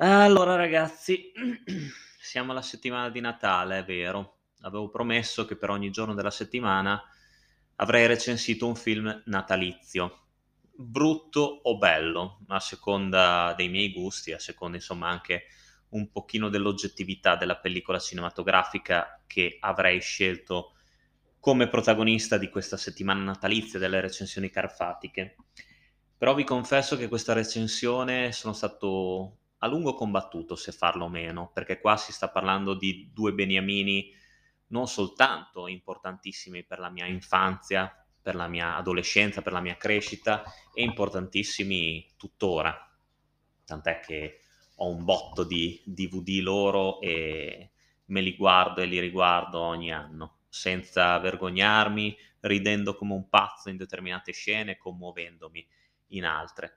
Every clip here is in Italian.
Allora ragazzi, siamo alla settimana di Natale, è vero. Avevo promesso che per ogni giorno della settimana avrei recensito un film natalizio, brutto o bello, a seconda dei miei gusti, a seconda insomma anche un pochino dell'oggettività della pellicola cinematografica che avrei scelto come protagonista di questa settimana natalizia delle recensioni carfatiche. Però vi confesso che questa recensione sono stato a lungo combattuto se farlo o meno, perché qua si sta parlando di due beniamini non soltanto importantissimi per la mia infanzia, per la mia adolescenza, per la mia crescita, e importantissimi tuttora. Tant'è che ho un botto di DVD loro e me li guardo e li riguardo ogni anno, senza vergognarmi, ridendo come un pazzo in determinate scene, commuovendomi in altre.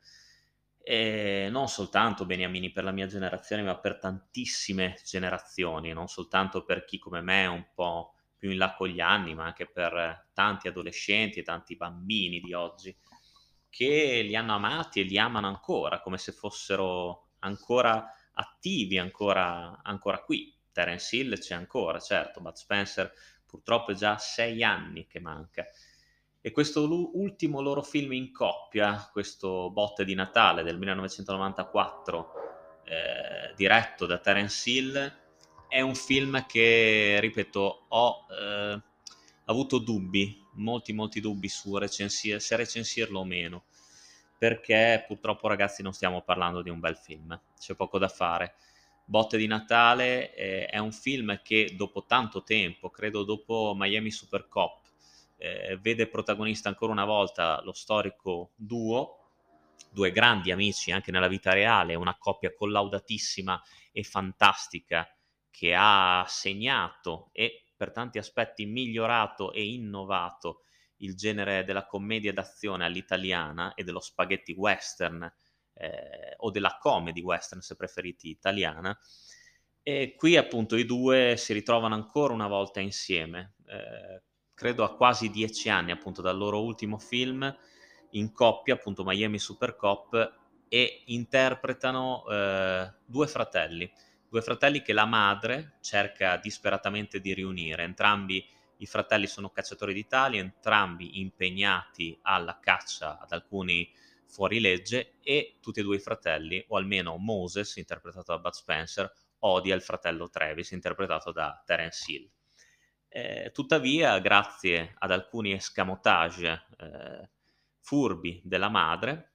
E non soltanto Beniamini per la mia generazione, ma per tantissime generazioni, non soltanto per chi come me è un po' più in là con gli anni, ma anche per tanti adolescenti e tanti bambini di oggi che li hanno amati e li amano ancora, come se fossero ancora attivi, ancora, ancora qui. Terence Hill c'è ancora, certo, Bud Spencer purtroppo è già sei anni che manca. E questo ultimo loro film in coppia, questo Botte di Natale del 1994, eh, diretto da Terence Hill, è un film che, ripeto, ho eh, avuto dubbi, molti molti dubbi su recensir- se recensirlo o meno, perché purtroppo ragazzi non stiamo parlando di un bel film, c'è poco da fare. Botte di Natale eh, è un film che dopo tanto tempo, credo dopo Miami Super Cop, eh, vede protagonista ancora una volta lo storico duo, due grandi amici anche nella vita reale, una coppia collaudatissima e fantastica che ha segnato e per tanti aspetti migliorato e innovato il genere della commedia d'azione all'italiana e dello spaghetti western eh, o della comedy western se preferiti italiana. E qui appunto i due si ritrovano ancora una volta insieme, eh, credo a quasi dieci anni appunto dal loro ultimo film in coppia, appunto Miami Super Cop, e interpretano eh, due fratelli, due fratelli che la madre cerca disperatamente di riunire, entrambi i fratelli sono cacciatori d'Italia, entrambi impegnati alla caccia ad alcuni fuorilegge e tutti e due i fratelli, o almeno Moses, interpretato da Bud Spencer, odia il fratello Travis, interpretato da Terence Hill. Eh, tuttavia, grazie ad alcuni escamotage eh, furbi della madre,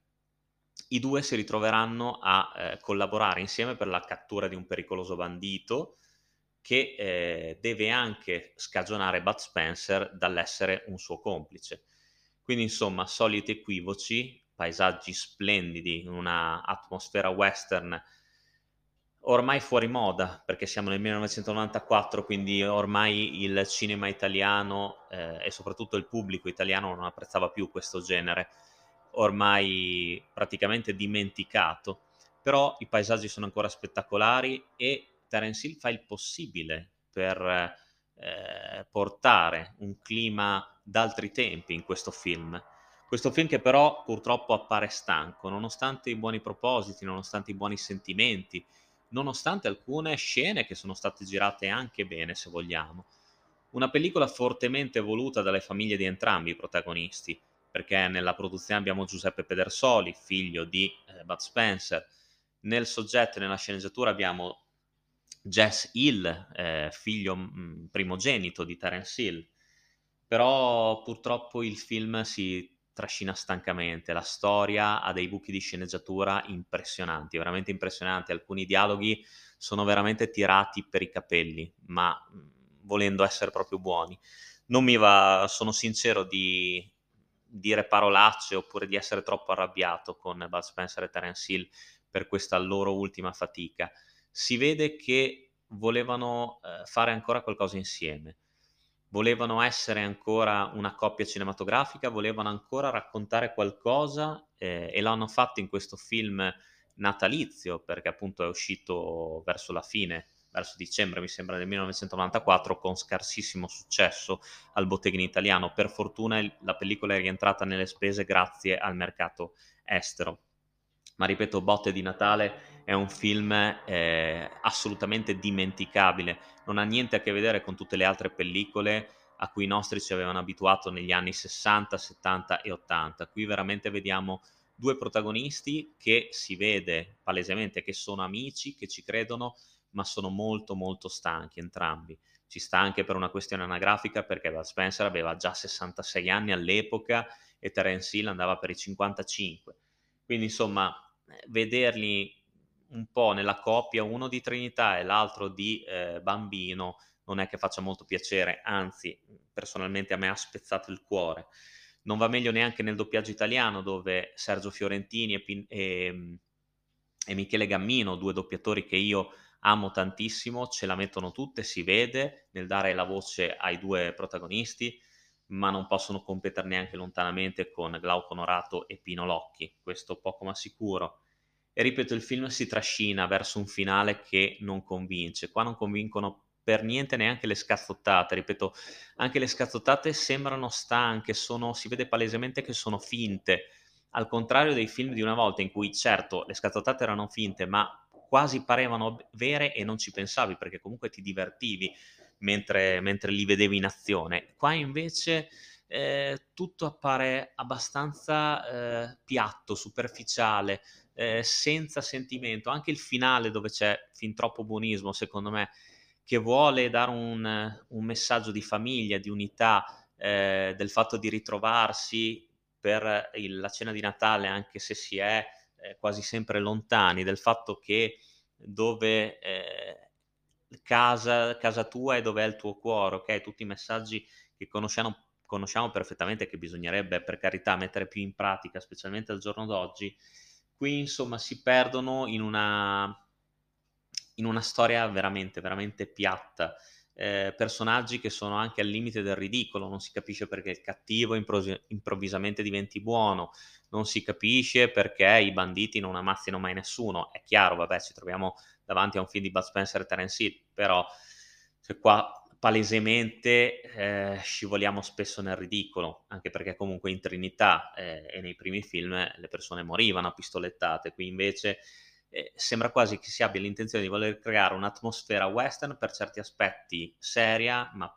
i due si ritroveranno a eh, collaborare insieme per la cattura di un pericoloso bandito che eh, deve anche scagionare Bud Spencer dall'essere un suo complice. Quindi, insomma, soliti equivoci, paesaggi splendidi, una atmosfera western ormai fuori moda, perché siamo nel 1994, quindi ormai il cinema italiano eh, e soprattutto il pubblico italiano non apprezzava più questo genere, ormai praticamente dimenticato. Però i paesaggi sono ancora spettacolari e Terence Hill fa il possibile per eh, portare un clima d'altri tempi in questo film. Questo film che però purtroppo appare stanco, nonostante i buoni propositi, nonostante i buoni sentimenti, nonostante alcune scene che sono state girate anche bene, se vogliamo. Una pellicola fortemente voluta dalle famiglie di entrambi i protagonisti, perché nella produzione abbiamo Giuseppe Pedersoli, figlio di eh, Bud Spencer, nel soggetto e nella sceneggiatura abbiamo Jess Hill, eh, figlio mh, mm, primogenito di Terence Hill, però purtroppo il film si trascina stancamente, la storia ha dei buchi di sceneggiatura impressionanti, veramente impressionanti, alcuni dialoghi sono veramente tirati per i capelli, ma volendo essere proprio buoni. Non mi va, sono sincero, di dire parolacce oppure di essere troppo arrabbiato con Bud Spencer e Terence Hill per questa loro ultima fatica. Si vede che volevano eh, fare ancora qualcosa insieme volevano essere ancora una coppia cinematografica, volevano ancora raccontare qualcosa eh, e lo hanno fatto in questo film natalizio, perché appunto è uscito verso la fine, verso dicembre mi sembra del 1994, con scarsissimo successo al botteghino italiano. Per fortuna la pellicola è rientrata nelle spese grazie al mercato estero. Ma ripeto, Botte di Natale è un film eh, assolutamente dimenticabile, non ha niente a che vedere con tutte le altre pellicole a cui i nostri ci avevano abituato negli anni 60, 70 e 80. Qui veramente vediamo due protagonisti che si vede palesemente che sono amici, che ci credono, ma sono molto molto stanchi entrambi. Ci sta anche per una questione anagrafica perché Bud Spencer aveva già 66 anni all'epoca e Terence Hill andava per i 55. Quindi insomma, vederli un po' nella coppia, uno di Trinità e l'altro di eh, Bambino, non è che faccia molto piacere, anzi, personalmente a me ha spezzato il cuore. Non va meglio neanche nel doppiaggio italiano, dove Sergio Fiorentini e, Pin- e, e Michele Gammino, due doppiatori che io amo tantissimo, ce la mettono tutte, si vede nel dare la voce ai due protagonisti, ma non possono competere neanche lontanamente con Glauco Norato e Pino Locchi, questo poco ma sicuro. E ripeto, il film si trascina verso un finale che non convince. Qua non convincono per niente neanche le scazzottate. Ripeto, anche le scazzottate sembrano stanche, sono, si vede palesemente che sono finte. Al contrario dei film di una volta in cui, certo, le scazzottate erano finte, ma quasi parevano vere e non ci pensavi perché comunque ti divertivi mentre, mentre li vedevi in azione. Qua invece eh, tutto appare abbastanza eh, piatto, superficiale, eh, senza sentimento. Anche il finale dove c'è fin troppo buonismo, secondo me, che vuole dare un, un messaggio di famiglia, di unità, eh, del fatto di ritrovarsi per il, la cena di Natale, anche se si è eh, quasi sempre lontani, del fatto che dove eh, casa, casa tua è dove è il tuo cuore, ok? Tutti i messaggi che conosciamo, conosciamo perfettamente, che bisognerebbe per carità mettere più in pratica, specialmente al giorno d'oggi. Qui insomma si perdono in una in una storia veramente, veramente piatta. Eh, personaggi che sono anche al limite del ridicolo, non si capisce perché il cattivo impros- improvvisamente diventi buono, non si capisce perché i banditi non ammazzino mai nessuno. È chiaro, vabbè, ci troviamo davanti a un film di Bud Spencer e Terence Hill, però cioè, qua palesemente eh, scivoliamo spesso nel ridicolo, anche perché comunque in Trinità eh, e nei primi film le persone morivano a pistolettate, qui invece eh, sembra quasi che si abbia l'intenzione di voler creare un'atmosfera western per certi aspetti seria, ma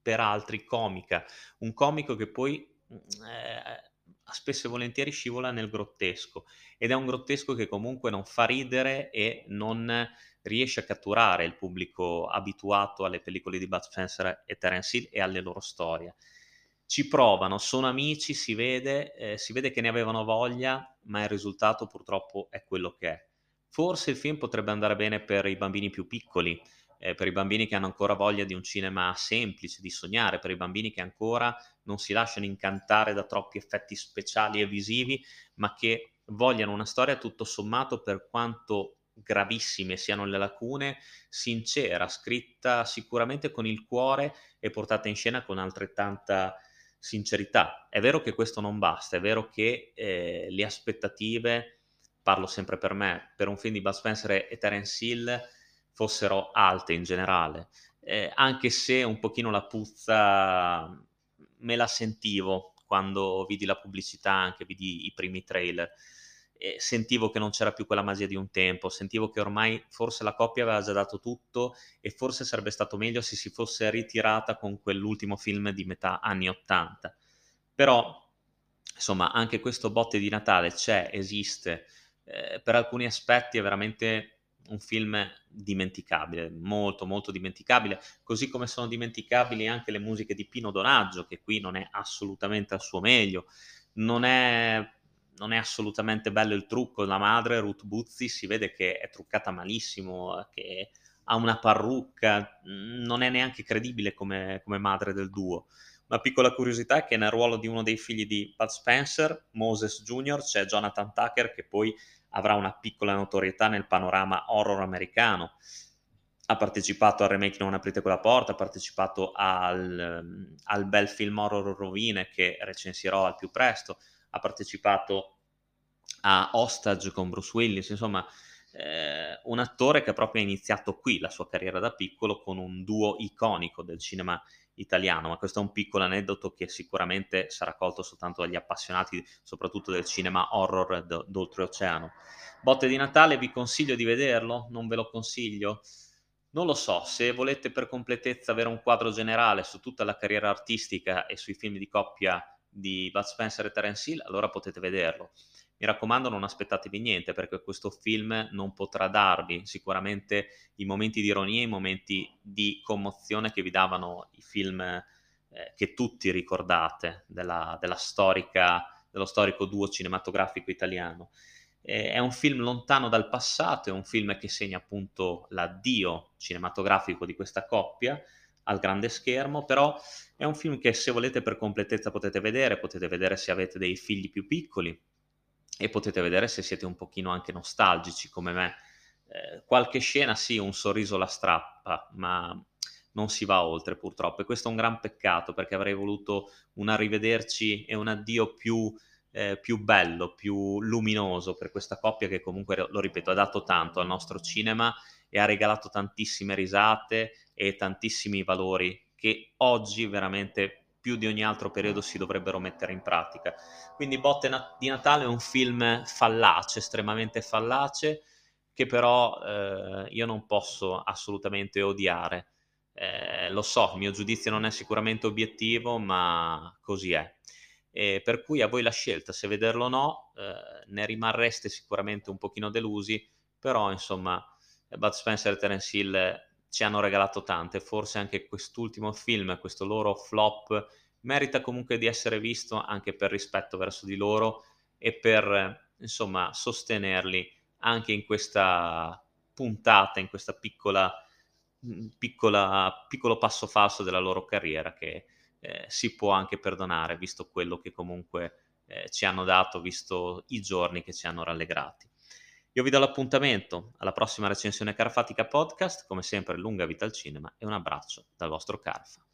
per altri comica. Un comico che poi mm, eh, spesso e volentieri scivola nel grottesco ed è un grottesco che comunque non fa ridere e non riesce a catturare il pubblico abituato alle pellicole di Bud Spencer e Terence Hill e alle loro storie. Ci provano, sono amici, si vede, eh, si vede che ne avevano voglia, ma il risultato purtroppo è quello che è. Forse il film potrebbe andare bene per i bambini più piccoli, eh, per i bambini che hanno ancora voglia di un cinema semplice, di sognare, per i bambini che ancora non si lasciano incantare da troppi effetti speciali e visivi, ma che vogliano una storia tutto sommato per quanto gravissime siano le lacune, sincera, scritta sicuramente con il cuore e portata in scena con altrettanta sincerità. È vero che questo non basta, è vero che eh, le aspettative parlo sempre per me, per un film di Bud Spencer e Terence Hill fossero alte in generale, eh, anche se un pochino la puzza me la sentivo quando vidi la pubblicità, anche vidi i primi trailer. E sentivo che non c'era più quella magia di un tempo, sentivo che ormai forse la coppia aveva già dato tutto e forse sarebbe stato meglio se si fosse ritirata con quell'ultimo film di metà anni 80. Però, insomma, anche questo botte di Natale c'è, esiste, eh, per alcuni aspetti è veramente un film dimenticabile, molto molto dimenticabile, così come sono dimenticabili anche le musiche di Pino Donaggio, che qui non è assolutamente al suo meglio, non è, non è assolutamente bello il trucco, la madre Ruth Buzzi si vede che è truccata malissimo, che ha una parrucca, non è neanche credibile come, come madre del duo. Una piccola curiosità è che nel ruolo di uno dei figli di Bud Spencer, Moses Jr., c'è Jonathan Tucker che poi avrà una piccola notorietà nel panorama horror americano. Ha partecipato al remake Non aprite quella porta, ha partecipato al, al bel film horror Rovine che recensirò al più presto, ha partecipato a Hostage con Bruce Willis, insomma eh, un attore che proprio ha iniziato qui la sua carriera da piccolo con un duo iconico del cinema italiano, ma questo è un piccolo aneddoto che sicuramente sarà colto soltanto dagli appassionati soprattutto del cinema horror d- d'oltreoceano. Botte di Natale vi consiglio di vederlo, non ve lo consiglio. Non lo so, se volete per completezza avere un quadro generale su tutta la carriera artistica e sui film di coppia di Bud Spencer e Terence Hill, allora potete vederlo mi raccomando non aspettatevi niente perché questo film non potrà darvi sicuramente i momenti di ironia, i momenti di commozione che vi davano i film eh, che tutti ricordate della, della storica, dello storico duo cinematografico italiano. Eh, è un film lontano dal passato, è un film che segna appunto l'addio cinematografico di questa coppia al grande schermo, però è un film che se volete per completezza potete vedere, potete vedere se avete dei figli più piccoli, e potete vedere se siete un pochino anche nostalgici come me. Eh, qualche scena sì, un sorriso la strappa, ma non si va oltre purtroppo e questo è un gran peccato perché avrei voluto un arrivederci e un addio più, eh, più bello, più luminoso per questa coppia che comunque, lo ripeto, ha dato tanto al nostro cinema e ha regalato tantissime risate e tantissimi valori che oggi veramente più di ogni altro periodo si dovrebbero mettere in pratica. Quindi Botte di Natale è un film fallace, estremamente fallace, che però eh, io non posso assolutamente odiare. Eh, lo so, il mio giudizio non è sicuramente obiettivo, ma così è. E per cui a voi la scelta, se vederlo o no, eh, ne rimarreste sicuramente un pochino delusi, però insomma Bud Spencer e Terence Hill ci hanno regalato tante, forse anche quest'ultimo film, questo loro flop, merita comunque di essere visto anche per rispetto verso di loro e per, insomma, sostenerli anche in questa puntata, in piccola, mm, piccolo passo falso della loro carriera che eh, si può anche perdonare, visto quello che comunque eh, ci hanno dato, visto i giorni che ci hanno rallegrati. Io vi do l'appuntamento alla prossima recensione Carfatica Podcast, come sempre lunga vita al cinema e un abbraccio dal vostro Carfa.